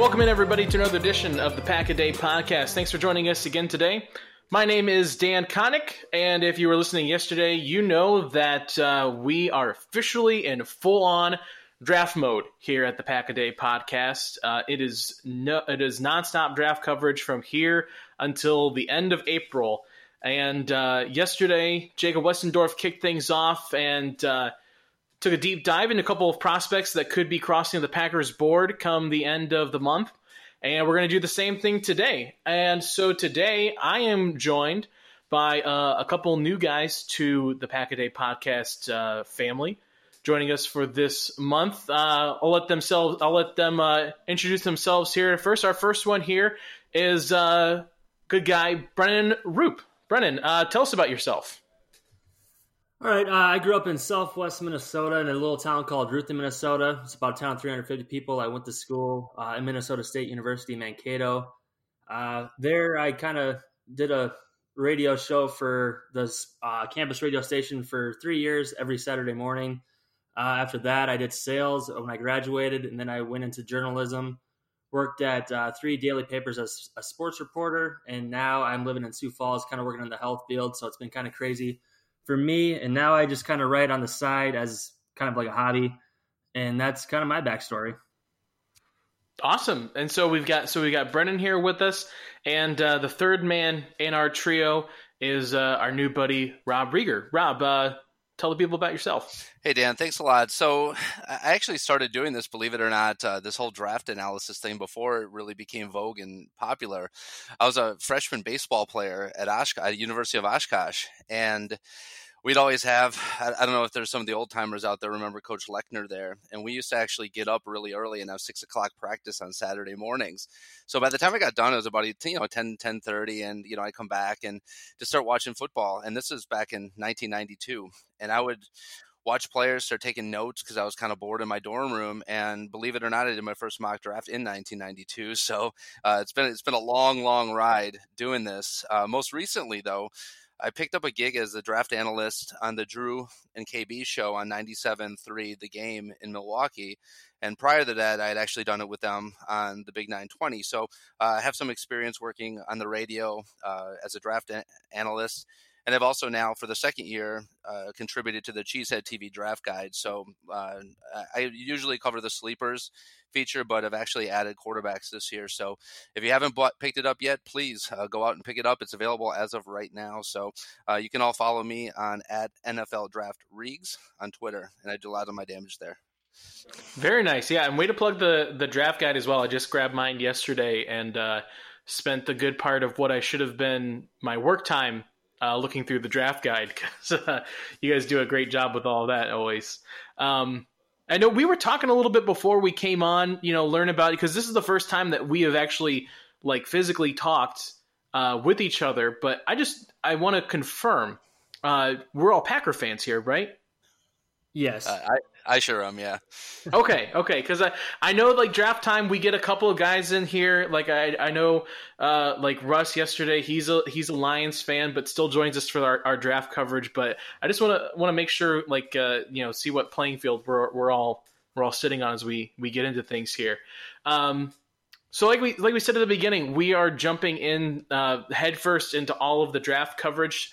Welcome in, everybody, to another edition of the Pack a Day Podcast. Thanks for joining us again today. My name is Dan Connick, and if you were listening yesterday, you know that uh, we are officially in full on draft mode here at the Pack a Day Podcast. Uh, it is no, it is nonstop draft coverage from here until the end of April. And uh, yesterday, Jacob Westendorf kicked things off and uh, took a deep dive into a couple of prospects that could be crossing the Packers board come the end of the month. And we're going to do the same thing today. And so today I am joined by uh, a couple new guys to the Pack a Day podcast uh, family joining us for this month. Uh, I'll let themselves. I'll let them uh, introduce themselves here. First, our first one here is uh, good guy Brennan Rupp. Brennan, uh, tell us about yourself. All right, uh, I grew up in southwest Minnesota in a little town called Ruthven, Minnesota. It's about a town of 350 people. I went to school uh, at Minnesota State University, Mankato. Uh, there, I kind of did a radio show for the uh, campus radio station for three years every Saturday morning. Uh, after that, I did sales when I graduated, and then I went into journalism. Worked at uh, three daily papers as a sports reporter, and now I'm living in Sioux Falls, kind of working in the health field. So it's been kind of crazy for me. And now I just kind of write on the side as kind of like a hobby. And that's kind of my backstory. Awesome. And so we've got so we got Brennan here with us, and uh, the third man in our trio is uh, our new buddy Rob Rieger. Rob, uh, tell the people about yourself. Hey Dan, thanks a lot. So I actually started doing this, believe it or not, uh, this whole draft analysis thing before it really became vogue and popular. I was a freshman baseball player at Oshkosh, University of Oshkosh, and we'd always have I, don't know if there's some of the old timers out there remember coach lechner there and we used to actually get up really early and have six o'clock practice on saturday mornings so by the time i got done it was about you know 10 10 30 and you know i come back and just start watching football and this is back in 1992 and i would watch players start taking notes because I was kind of bored in my dorm room. And believe it or not, I did my first mock draft in 1992. So uh, it's been it's been a long, long ride doing this. Uh, most recently, though, I picked up a gig as a draft analyst on the Drew and KB show on 97.3 The Game in Milwaukee. And prior to that, I had actually done it with them on the Big 920. So uh, I have some experience working on the radio uh, as a draft a- analyst. And I've also now, for the second year, uh, contributed to the Cheesehead TV Draft Guide. So uh, I usually cover the sleepers feature, but I've actually added quarterbacks this year. So if you haven't bought, picked it up yet, please uh, go out and pick it up. It's available as of right now. So uh, you can all follow me on at NFL Draft Regs on Twitter, and I do a lot of my damage there. Very nice, yeah. And way to plug the the draft guide as well. I just grabbed mine yesterday and uh, spent the good part of what I should have been my work time uh, looking through the draft guide because uh, you guys do a great job with all that always. Um, I know we were talking a little bit before we came on, you know, learn about it because this is the first time that we have actually like physically talked uh, with each other. But I just I want to confirm uh, we're all Packer fans here, right? Yes. Uh, I I sure am, yeah. okay, okay, because I I know like draft time we get a couple of guys in here. Like I I know uh, like Russ yesterday he's a he's a Lions fan but still joins us for our, our draft coverage. But I just want to want to make sure like uh, you know see what playing field we're we're all we're all sitting on as we we get into things here. Um, so like we like we said at the beginning, we are jumping in uh, headfirst into all of the draft coverage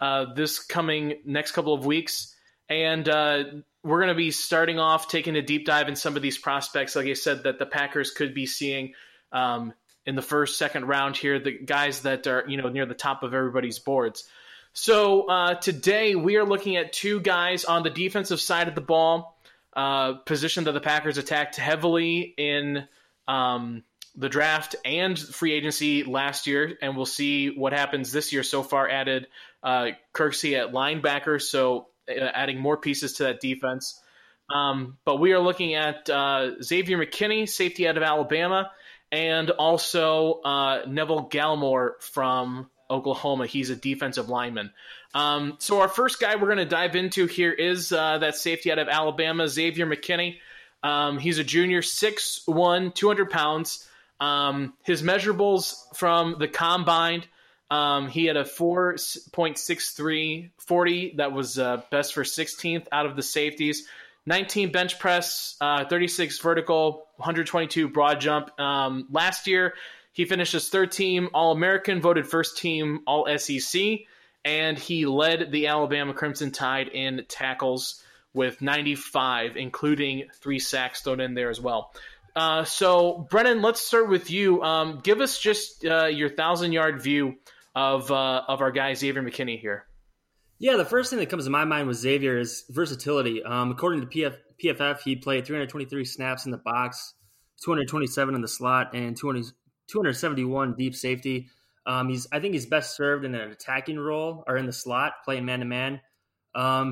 uh, this coming next couple of weeks. And uh, we're going to be starting off taking a deep dive in some of these prospects, like I said, that the Packers could be seeing um, in the first, second round here, the guys that are you know near the top of everybody's boards. So uh, today we are looking at two guys on the defensive side of the ball, uh, position that the Packers attacked heavily in um, the draft and free agency last year, and we'll see what happens this year. So far, added uh, Kirksey at linebacker, so adding more pieces to that defense. Um, but we are looking at uh, Xavier McKinney, safety out of Alabama, and also uh, Neville Gallimore from Oklahoma. He's a defensive lineman. Um, so our first guy we're going to dive into here is uh, that safety out of Alabama, Xavier McKinney. Um, he's a junior, 6'1", 200 pounds. Um, his measurables from the combine – um, he had a 4.63 40 that was uh, best for 16th out of the safeties. 19 bench press, uh, 36 vertical, 122 broad jump. Um, last year, he finished as third team All American, voted first team All SEC, and he led the Alabama Crimson Tide in tackles with 95, including three sacks thrown in there as well. Uh, so, Brennan, let's start with you. Um, give us just uh, your thousand yard view of uh, of our guy Xavier McKinney here? Yeah, the first thing that comes to my mind with Xavier is versatility. Um, according to PF, PFF, he played 323 snaps in the box, 227 in the slot, and 200, 271 deep safety. Um, he's I think he's best served in an attacking role or in the slot, playing man to man.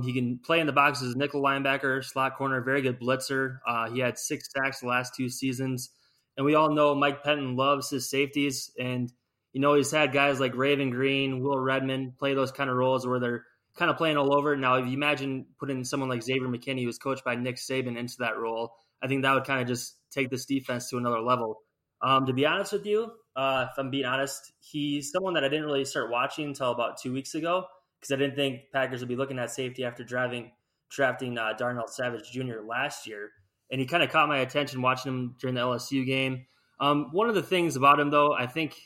he can play in the box as a nickel linebacker, slot corner, very good blitzer. Uh, he had six sacks the last two seasons, and we all know Mike Pettine loves his safeties and you know, he's had guys like Raven Greene, Will Redmond play those kind of roles where they're kind of playing all over. Now, if you imagine putting someone like Xavier McKinney, who was coached by Nick Saban, into that role, I think that would kind of just take this defense to another level. Um, to be honest with you, uh, if I'm being honest, he's someone that I didn't really start watching until about two weeks ago because I didn't think Packers would be looking at safety after driving, drafting uh, Darnell Savage Jr. last year. And he kind of caught my attention watching him during the LSU game. Um, one of the things about him, though, I think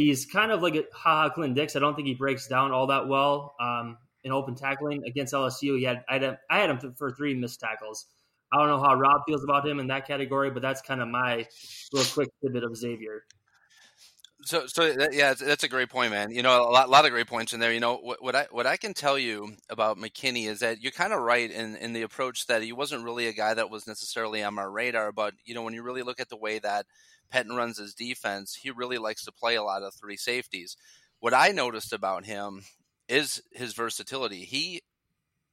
He's kind of like a Ha Ha Clinton Dix. I don't think he breaks down all that well um, in open tackling against LSU. He had I had, had him for three missed tackles. I don't know how Rob feels about him in that category, but that's kind of my little quick tidbit of Xavier. So, so that, yeah, that's a great point, man. You know, a lot, lot of great points in there. You know, what, what I what I can tell you about McKinney is that you're kind of right in in the approach that he wasn't really a guy that was necessarily on my radar. But you know, when you really look at the way that Pettine runs his defense, he really likes to play a lot of three safeties. What I noticed about him is his versatility. He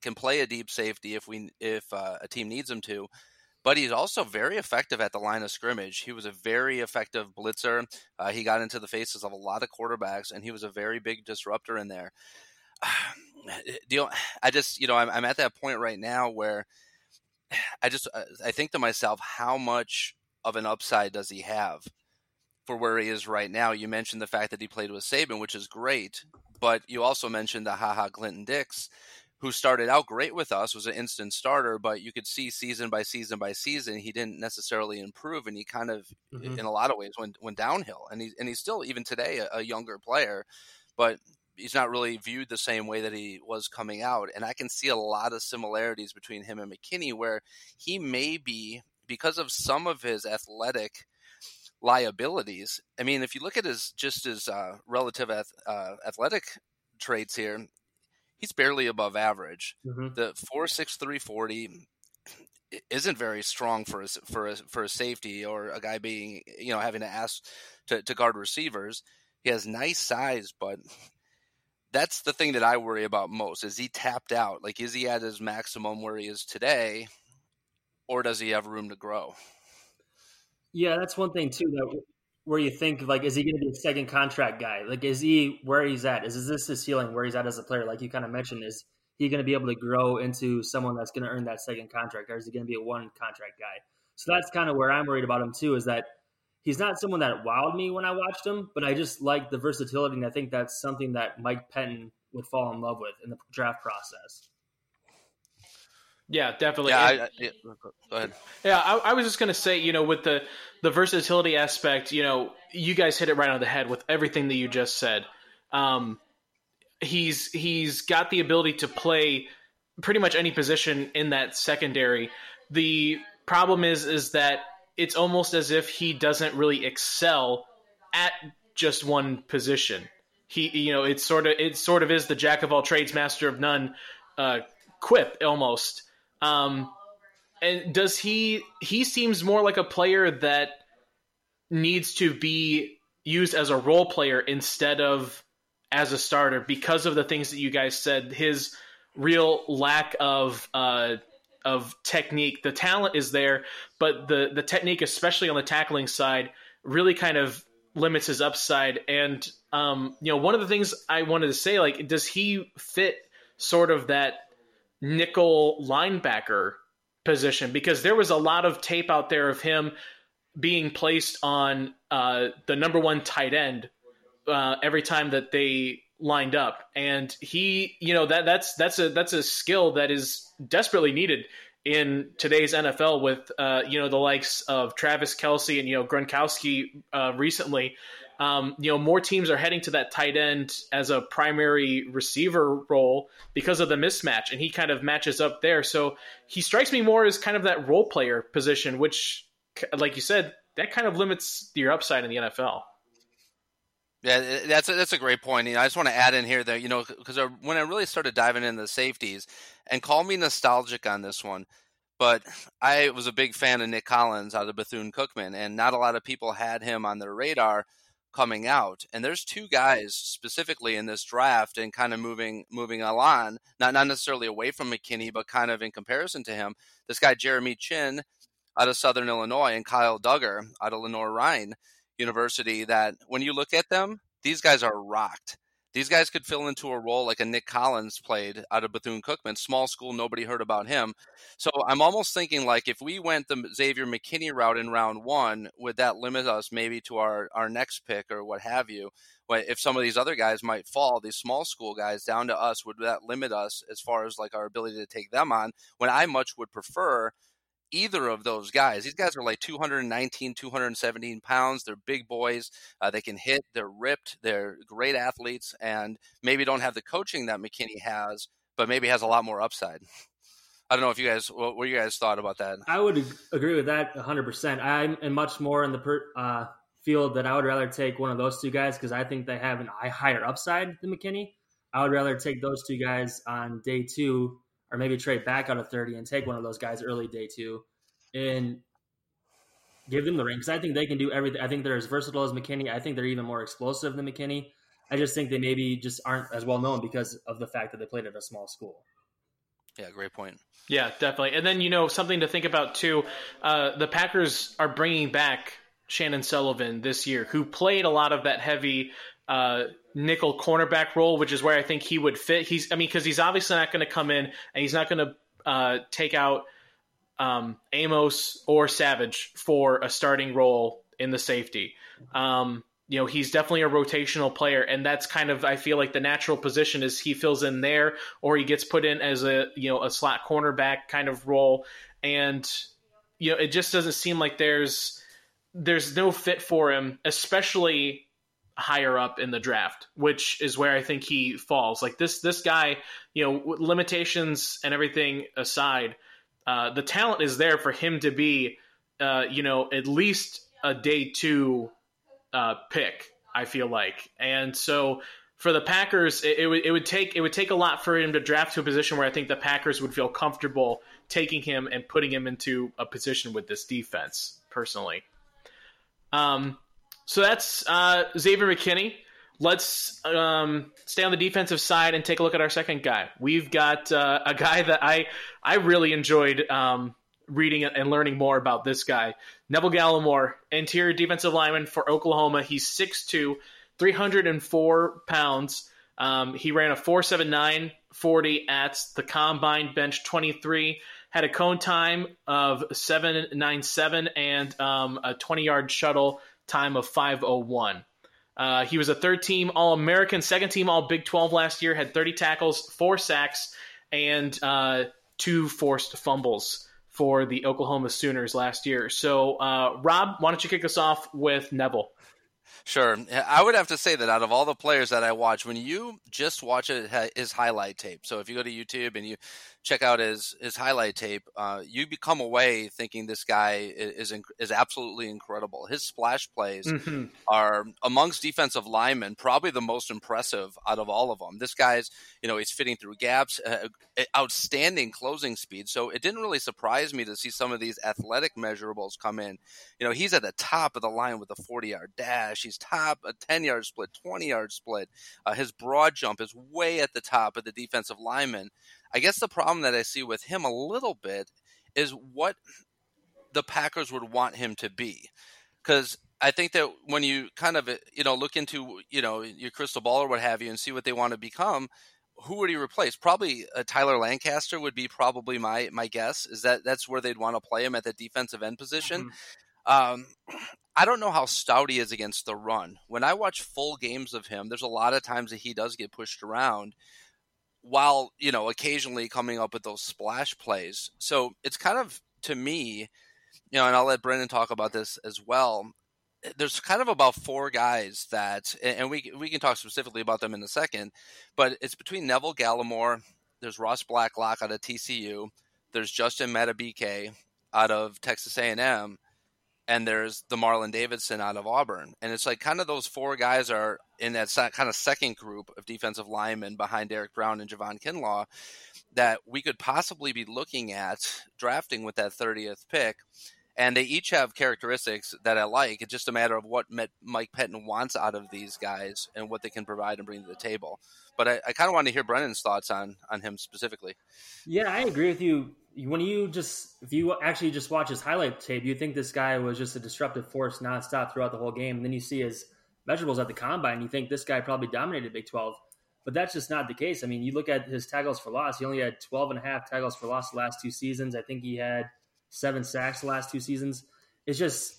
can play a deep safety if we if uh, a team needs him to, but he's also very effective at the line of scrimmage. He was a very effective blitzer. Uh, he got into the faces of a lot of quarterbacks, and he was a very big disruptor in there. know, I just you know I'm, I'm at that point right now where I just I think to myself how much of an upside does he have for where he is right now? You mentioned the fact that he played with Saban, which is great, but you also mentioned the haha Clinton Dix, who started out great with us, was an instant starter, but you could see season by season by season he didn't necessarily improve, and he kind of, mm-hmm. in a lot of ways, went went downhill. And he and he's still even today a, a younger player, but he's not really viewed the same way that he was coming out. And I can see a lot of similarities between him and McKinney, where he may be because of some of his athletic liabilities. I mean, if you look at his just his uh, relative ath- uh, athletic traits here, he's barely above average. Mm-hmm. The four six three forty isn't very strong for a, for a, for a safety or a guy being you know having to ask to, to guard receivers. He has nice size, but that's the thing that I worry about most. Is he tapped out? Like, is he at his maximum where he is today, or does he have room to grow? Yeah, that's one thing too. That where you think like, is he going to be a second contract guy? Like, is he where he's at? Is, is this his ceiling where he's at as a player? Like you kind of mentioned, is he going to be able to grow into someone that's going to earn that second contract, or is he going to be a one contract guy? So that's kind of where I'm worried about him too. Is that he's not someone that wowed me when I watched him, but I just like the versatility, and I think that's something that Mike Pettine would fall in love with in the draft process. Yeah, definitely. Yeah, I, I, yeah go ahead. Yeah, I, I was just gonna say, you know, with the the versatility aspect, you know, you guys hit it right on the head with everything that you just said. Um, he's he's got the ability to play pretty much any position in that secondary. The problem is is that it's almost as if he doesn't really excel at just one position. He, you know, it's sort of it sort of is the jack of all trades, master of none uh, quip almost. Um, and does he? He seems more like a player that needs to be used as a role player instead of as a starter because of the things that you guys said. His real lack of uh, of technique. The talent is there, but the the technique, especially on the tackling side, really kind of limits his upside. And um, you know, one of the things I wanted to say, like, does he fit sort of that nickel linebacker position? Because there was a lot of tape out there of him being placed on uh, the number one tight end uh, every time that they lined up and he you know that that's that's a that's a skill that is desperately needed in today's NFL with uh, you know the likes of Travis Kelce and you know Gronkowski uh, recently. Um, you know more teams are heading to that tight end as a primary receiver role because of the mismatch, and he kind of matches up there. So he strikes me more as kind of that role player position, which, like you said, that kind of limits your upside in the NFL. Yeah, that's a, that's a great point. You know, I just want to add in here that you know because when I really started diving into the safeties, and call me nostalgic on this one, but I was a big fan of Nick Collins out of Bethune Cookman, and not a lot of people had him on their radar coming out. And there's two guys specifically in this draft, and kind of moving moving along, not not necessarily away from McKinney, but kind of in comparison to him. This guy Jeremy Chinn out of Southern Illinois, and Kyle Dugger out of Lenoir-Rhyne University that when you look at them, these guys are rocked. These guys could fill into a role like a Nick Collins played out of Bethune Cookman, small school, nobody heard about him. So I'm almost thinking like if we went the Xavier McKinney route in round one, would that limit us maybe to our, our next pick or what have you? If some of these other guys might fall, these small school guys down to us, would that limit us as far as like our ability to take them on? When I much would prefer either of those guys. These guys are like 219, 217 pounds. They're big boys. Uh, they can hit. They're ripped. They're great athletes, and maybe don't have the coaching that McKinney has, but maybe has a lot more upside. I don't know if you guys what, what you guys thought about that. I would agree with that 100. percent I'm much more in the per, uh, field that I would rather take one of those two guys because I think they have an higher upside than McKinney. I would rather take those two guys on day two or maybe trade back out of 30 and take one of those guys early day two and give them the ring because I think they can do everything. I think they're as versatile as McKinney. I think they're even more explosive than McKinney. I just think they maybe just aren't as well known because of the fact that they played at a small school. Yeah, great point. Yeah, definitely. And then you know something to think about too. Uh, the Packers are bringing back Chandon Sullivan this year, who played a lot of that heavy uh, nickel cornerback role, which is where I think he would fit. He's, I mean, because he's obviously not going to come in and he's not going to uh, take out um, Amos or Savage for a starting role in the safety. Um, you know, he's definitely a rotational player, and that's kind of I feel like the natural position is he fills in there, or he gets put in as a you know a slot cornerback kind of role, and you know it just doesn't seem like there's there's no fit for him, especially higher up in the draft, which is where I think he falls. Like this this guy, you know, limitations and everything aside, uh, the talent is there for him to be, uh, you know, at least a day two uh, pick. I feel like, and so for the Packers, it, it, would it would take it would take a lot for him to draft to a position where I think the Packers would feel comfortable taking him and putting him into a position with this defense. Personally, um, so that's uh, Xavier McKinney. Let's um, stay on the defensive side and take a look at our second guy. We've got uh, a guy that I I really enjoyed um, reading and learning more about this guy, Neville Gallimore, interior defensive lineman for Oklahoma. He's 6'2", 304 pounds. Um, he ran a 4.79 40 at the combine bench 23 had a cone time of 797 and um, a 20 yard shuttle time of 501 uh, he was a third team all american second team all big 12 last year had 30 tackles four sacks and uh, two forced fumbles for the oklahoma sooners last year. So uh, rob why don't you kick us off with neville? Sure. I would have to say that out of all the players that I watch, when you just watch his highlight tape, so if you go to YouTube and you check out his his highlight tape, uh, you become away thinking this guy is is absolutely incredible. His splash plays mm-hmm. are amongst defensive linemen probably the most impressive out of all of them. This guy's you know he's fitting through gaps, uh, outstanding closing speed. So it didn't really surprise me to see some of these athletic measurables come in. You know he's at the top of the line with a forty yard dash. He's top a ten yard split, twenty yard split. Uh, his broad jump is way at the top of the defensive lineman. I guess the problem that I see with him a little bit is what the Packers would want him to be. Because I think that when you kind of you know look into you know your crystal ball or what have you and see what they want to become, who would he replace? Probably uh, Tyler Lancaster would be probably my my guess. Is that that's where they'd want to play him at the defensive end position. Mm-hmm. Um, I don't know how stout he is against the run. When I watch full games of him, there's a lot of times that he does get pushed around while you know occasionally coming up with those splash plays. So it's kind of to me, you know, and I'll let Brendan talk about this as well. Eh, there's kind of about four guys that, and we we can talk specifically about them in a second, but it's between Neville Gallimore, there's Ross Blacklock out of TCU, there's Justin Madubuike out of Texas A&M, and there's the Marlon Davidson out of Auburn. And it's like kind of those four guys are in that kind of second group of defensive linemen behind Derrick Brown and Javon Kinlaw that we could possibly be looking at drafting with that 30th pick. And they each have characteristics that I like. It's just a matter of what Mike Pettine wants out of these guys and what they can provide and bring to the table. But I, I kind of want to hear Brennan's thoughts on on him specifically. Yeah, I agree with you when you just if you actually just watch his highlight tape, you think this guy was just a disruptive force nonstop throughout the whole game. And then you see his measurables at the combine, you think this guy probably dominated Big 12. But that's just not the case. I mean, you look at his tackles for loss, he only had 12 and a half tackles for loss the last two seasons. I think he had seven sacks the last two seasons. It's just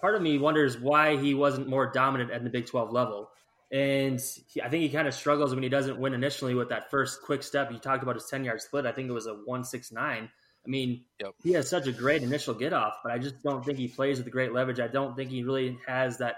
part of me wonders why he wasn't more dominant at the Big 12 level. And he, I think he kind of struggles when he doesn't win initially with that first quick step. You talked about his 10 yard split. I think it was a 169. I mean, yep. he has such a great initial get off, but I just don't think he plays with the great leverage. I don't think he really has that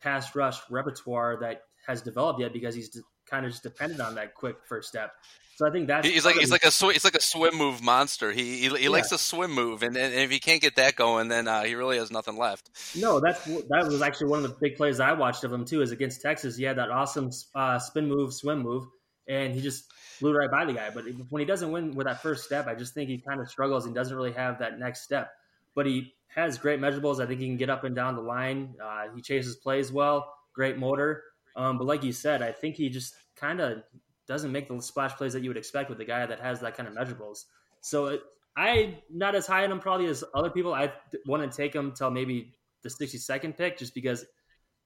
pass rush repertoire that has developed yet because he's kind of just dependent on that quick first step. So I think that's he's like he's like a sw- he's like a swim move monster. He he, he yeah. likes to swim move, and, and if he can't get that going, then uh, he really has nothing left. No, that's that was actually one of the big plays I watched of him too. Is against Texas, he had that awesome uh, spin move, swim move, and he just blew right by the guy. But when he doesn't win with that first step, I just think he kind of struggles and doesn't really have that next step. But he has great measurables. I think he can get up and down the line. Uh, he chases plays well, great motor. Um, but like you said, I think he just kind of doesn't make the splash plays that you would expect with a guy that has that kind of measurables. So it, I'm not as high on him probably as other people. I want to take him till maybe the 62nd pick, just because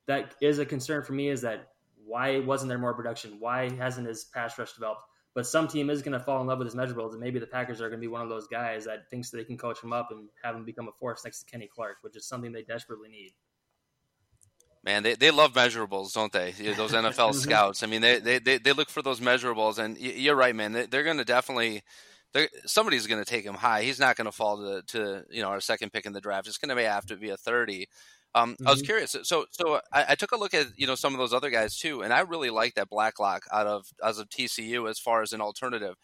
that is a concern for me. Is that why wasn't there more production? Why hasn't his pass rush developed? But some team is going to fall in love with his measurables, and maybe the Packers are going to be one of those guys that thinks they can coach him up and have him become a force next to Kenny Clark, which is something they desperately need. Man, they, they love measurables, don't they? Those NFL mm-hmm. scouts. I mean, they, they, they look for those measurables, and you're right, man. They're going to definitely somebody's going to take him high. He's not going to fall to, to you know our second pick in the draft. It's going to have to be a thirty. Um, mm-hmm. I was mm-hmm. curious. So, so I, I, took a look at you know some of those other guys too, and I really like that Blacklock out of as of TCU as far as an alternative.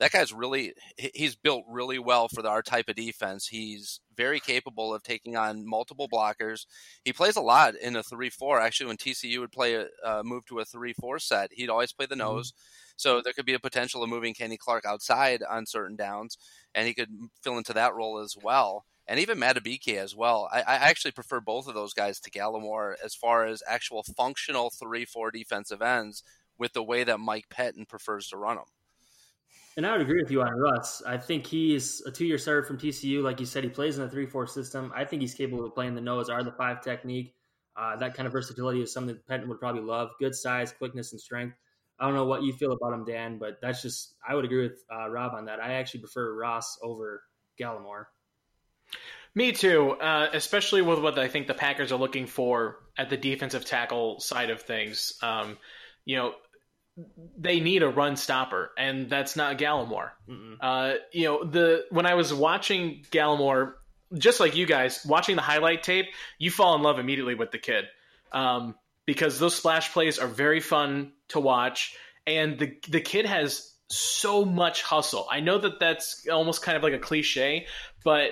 That guy's really he's built really well for our type of defense. He's very capable of taking on multiple blockers. He plays a lot in a three-four. Actually, when TCU would play a uh, move to a three-four set, he'd always play the mm-hmm. nose. Mm-hmm. So there could be a potential of moving Kenny Clark outside on certain downs, and he could fill into that role as well and even Madubuike as well. I, I, actually prefer both of those guys to Gallimore as far as actual functional three four defensive ends with the way that Mike Pettine prefers to run them. And I would agree with you on Russ. I think he's a two year starter from TCU. Like you said, he plays in the three four system. I think he's capable of playing the nose or the five technique. Uh, that kind of versatility is something that Pettine would probably love. Good size, quickness, and strength. I don't know what you feel about him, Dan, but that's just I would agree with uh, Rob on that. I actually prefer Ross over Gallimore. Me too, uh, especially with what I think the Packers are looking for at the defensive tackle side of things. Um, you know, they need a run stopper, and that's not Gallimore. Uh, you know, the when I was watching Gallimore, just like you guys, watching the highlight tape, you fall in love immediately with the kid um, because those splash plays are very fun to watch, and the the kid has so much hustle. I know that that's almost kind of like a cliche, but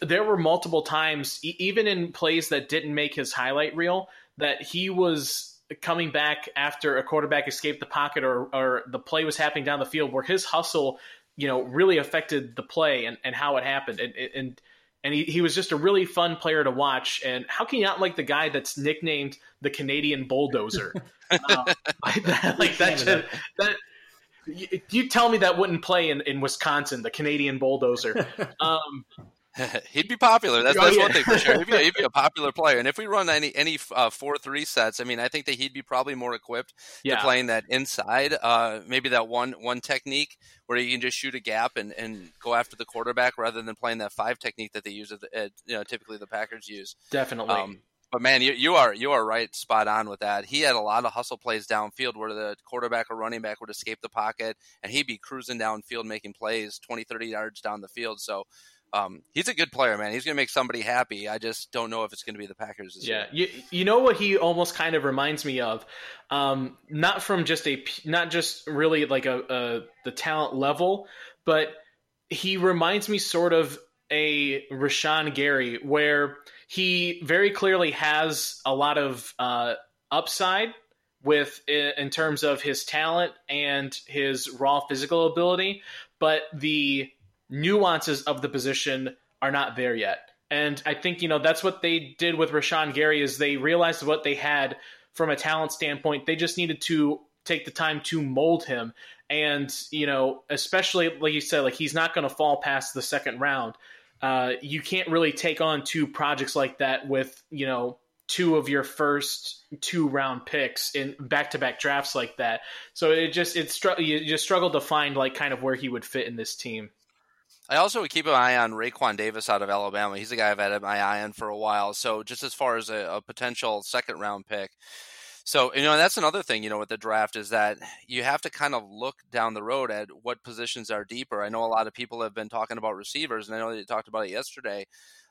there were multiple times, e- even in plays that didn't make his highlight reel, that he was coming back after a quarterback escaped the pocket or, or the play was happening down the field where his hustle, you know, really affected the play and, and how it happened. And, and, and he, he was just a really fun player to watch. And how can you not like the guy that's nicknamed the Canadian bulldozer? um, like that, like that, just, that, you tell me that wouldn't play in, in Wisconsin, the Canadian bulldozer. Um, he'd be popular. That's, oh, that's yeah. one thing for sure. He'd be, he'd be, a popular player. And if we run any any uh, four three sets, I mean, I think that he'd be probably more equipped yeah. to playing that inside. Uh, maybe that one one technique where you can just shoot a gap and, and go after the quarterback rather than playing that five technique that they use. At, at you know, typically the Packers use. Definitely. Um, but man, you, you are you are right, spot on with that. He had a lot of hustle plays downfield where the quarterback or running back would escape the pocket, and he'd be cruising downfield making plays 20, 30 yards down the field. So um, he's a good player, man. He's going to make somebody happy. I just don't know if it's going to be the Packers. yeah, you, you know what he almost kind of reminds me of, um, not from just a not just really like a, a the talent level, but he reminds me sort of a Rashan Gary, where he very clearly has a lot of uh, upside with in terms of his talent and his raw physical ability, but the nuances of the position are not there yet. And I think, you know, that's what they did with Rashan Gary is they realized what they had from a talent standpoint. They just needed to take the time to mold him. And, you know, especially like you said, like he's not going to fall past the second round. Uh, you can't really take on two projects like that with, you know, two of your first two round picks in back to back drafts like that. So it just, it's, you just struggled to find like kind of where he would fit in this team. I also would keep an eye on Raekwon Davis out of Alabama. He's a guy I've had my eye on for a while. So just as far as a, a potential second round pick. So, you know, that's another thing, you know, with the draft is that you have to kind of look down the road at what positions are deeper. I know a lot of people have been talking about receivers, and I know they talked about it yesterday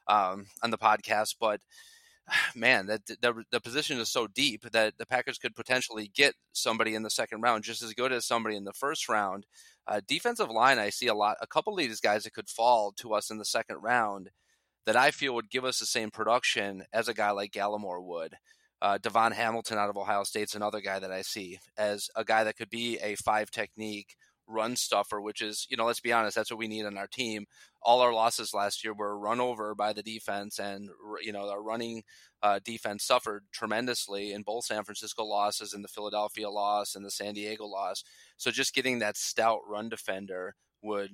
um, on the podcast, but man, that the, the position is so deep that the Packers could potentially get somebody in the second round just as good as somebody in the first round. Uh, defensive line, I see a lot, a couple of these guys that could fall to us in the second round that I feel would give us the same production as a guy like Gallimore would. Uh, DaVon Hamilton out of Ohio State's another guy that I see as a guy that could be a five technique run stuffer, which is, you know, let's be honest, that's what we need on our team. All our losses last year were run over by the defense, and, you know, our running uh, defense suffered tremendously in both San Francisco losses and the Philadelphia loss and the San Diego loss. So just getting that stout run defender would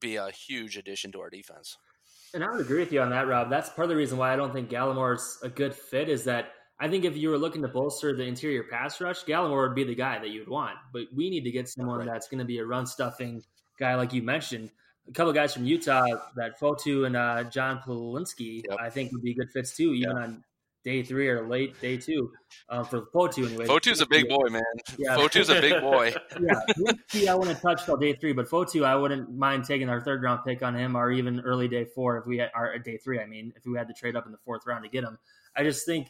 be a huge addition to our defense. And I would agree with you on that, Rob. That's part of the reason why I don't think Gallimore's a good fit is that I think if you were looking to bolster the interior pass rush, Gallimore would be the guy that you'd want. But we need to get someone right. that's going to be a run stuffing guy, like you mentioned. A couple guys from Utah, that Fotu and uh, John Polinsky, yep. I think would be good fits too, even yep. on day three or late day two um, for Fotu anyway. Fotu's a big boy, man. Yeah. Fotu's a big boy. yeah, I wouldn't touch till day three, but Fotu, I wouldn't mind taking our third round pick on him or even early day four if we had our day three. I mean, if we had to trade up in the fourth round to get him, I just think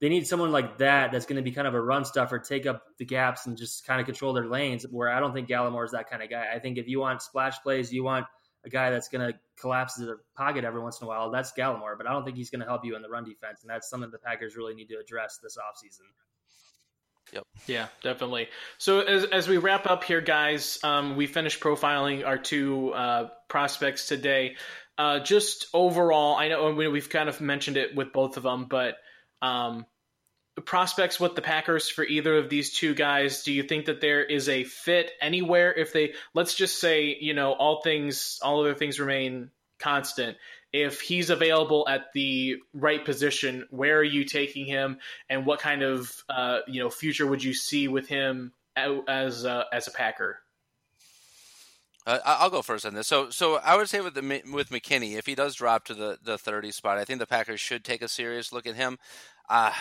they need someone like that that's going to be kind of a run stuffer, take up the gaps, and just kind of control their lanes. Where I don't think Gallimore is that kind of guy. I think if you want splash plays, you want a guy that's going to collapse the pocket every once in a while. That's Gallimore, but I don't think he's going to help you in the run defense, and that's something the Packers really need to address this offseason. Yep. Yeah, definitely. So as, as we wrap up here, guys, um, we finished profiling our two uh, prospects today. Uh, just overall, I know we've kind of mentioned it with both of them, but um, prospects with the Packers for either of these two guys? Do you think that there is a fit anywhere? If they, let's just say, you know, all things, all other things remain constant. If he's available at the right position, where are you taking him, and what kind of uh, you know future would you see with him as as a Packer? Uh, I'll go first on this. So, so I would say with the with McKinney, if he does drop to the the 30 spot, I think the Packers should take a serious look at him. Uh,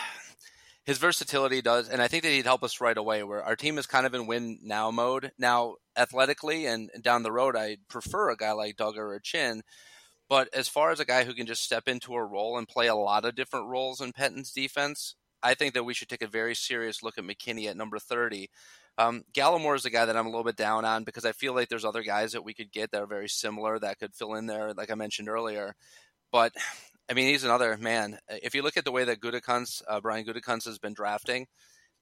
his versatility does, and I think that he'd help us right away. Where our team is kind of in win now mode now, athletically and down the road, I prefer a guy like Dugger or Chinn. But as far as a guy who can just step into a role and play a lot of different roles in Pettine's defense, I think that we should take a very serious look at McKinney at number 30. Um, Gallimore is a guy that I'm a little bit down on because I feel like there's other guys that we could get that are very similar that could fill in there, like I mentioned earlier. But I mean, he's another man. If you look at the way that uh, Brian Gutekunst has been drafting,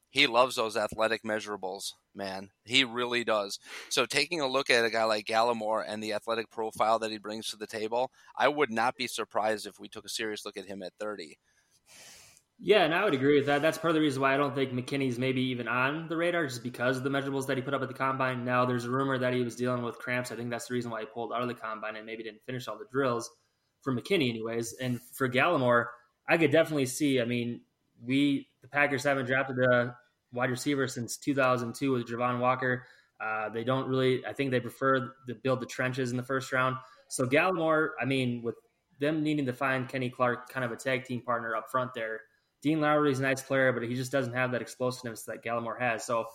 he loves those athletic measurables, man. He really does. So taking a look at a guy like Gallimore and the athletic profile that he brings to the table, I would not be surprised if we took a serious look at him at 30. Yeah, and I would agree with that. That's part of the reason why I don't think McKinney's maybe even on the radar, just because of the measurables that he put up at the combine. Now, there's a rumor that he was dealing with cramps. I think that's the reason why he pulled out of the combine and maybe didn't finish all the drills for McKinney, anyways. And for Gallimore, I could definitely see. I mean, we the Packers haven't drafted a wide receiver since 2002 with Javon Walker. Uh, they don't really. I think they prefer to build the trenches in the first round. So Gallimore, I mean, with them needing to find Kenny Clark, kind of a tag team partner up front there. Dean Lowry's a nice player, but he just doesn't have that explosiveness that Gallimore has. So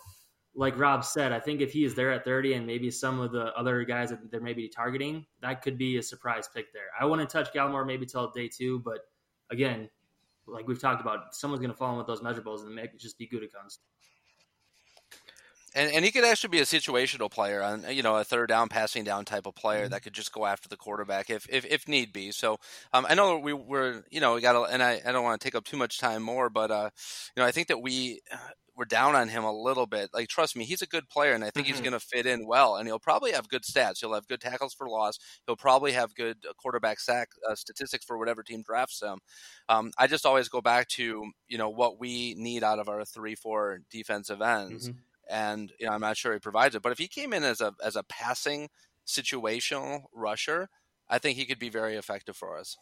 like Rob said, I think if he is there at 30 and maybe some of the other guys that they're maybe targeting, that could be a surprise pick there. I wouldn't touch Gallimore maybe till day two, but again, like we've talked about, someone's going to fall in with those measurables and it just be Gutekunst. And, and he could actually be a situational player on you know a third down passing down type of player mm-hmm. that could just go after the quarterback if if, if need be. So um, I know we were you know we got and I, I don't want to take up too much time more, but uh, you know I think that we we're down on him a little bit. Like, trust me, he's a good player, and I think mm-hmm. he's going to fit in well. And he'll probably have good stats. He'll have good tackles for loss. He'll probably have good uh, quarterback sack uh, statistics for whatever team drafts him. Um, I just always go back to you know what we need out of our three, four defensive ends, mm-hmm. And you know I'm not sure he provides it. But if he came in as a as a passing situational rusher, I think he could be very effective for us.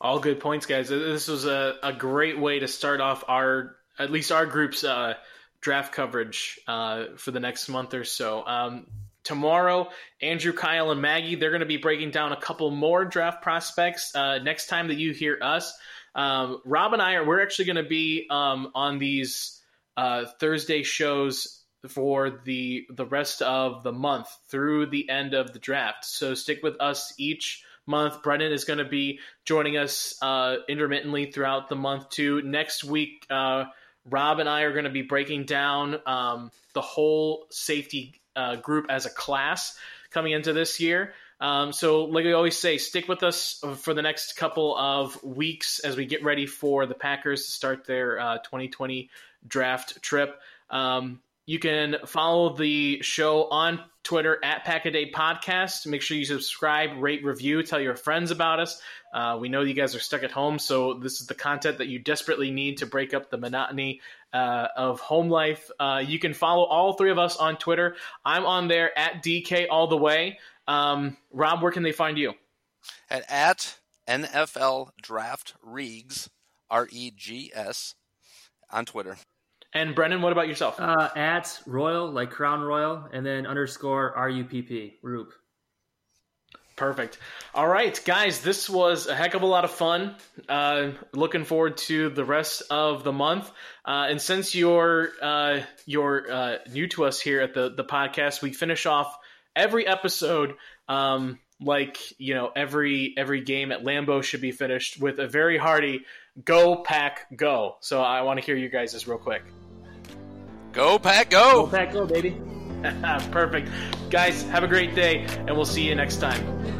All good points, guys. This was a, a great way to start off our at least our group's uh, draft coverage uh, for the next month or so. Um, tomorrow, Andrew, Kyle, and Maggie they're going to be breaking down a couple more draft prospects. Uh, next time that you hear us, um, Rob and I are we're actually going to be um, on these uh, Thursday shows for the the rest of the month through the end of the draft. So stick with us each month. Brennan is going to be joining us uh, intermittently throughout the month too. Next week, uh, Rob and I are going to be breaking down um, the whole safety uh, group as a class coming into this year. Um, so, like I always say, stick with us for the next couple of weeks as we get ready for the Packers to start their uh, 2020 draft trip. Um, you can follow the show on Twitter at Packaday Podcast. Make sure you subscribe, rate, review, tell your friends about us. Uh, we know you guys are stuck at home, so this is the content that you desperately need to break up the monotony uh, of home life. Uh, you can follow all three of us on Twitter. I'm on there at DK all the way. Um, Rob, where can they find you? At, at NFL Draft Regs, R E G S, on Twitter. And Brennan, what about yourself? Uh, at Royal, like Crown Royal, and then underscore R U P P, Rupp. Perfect. All right, guys, this was a heck of a lot of fun. Uh, looking forward to the rest of the month. Uh, and since you're uh, you're uh, new to us here at the the podcast, we finish off every episode. Um, like you know, every every game at Lambeau should be finished with a very hearty "Go Pack Go." So I want to hear you guys' real quick. Go Pack Go! Go Pack Go, baby! Perfect. Guys, have a great day, and we'll see you next time.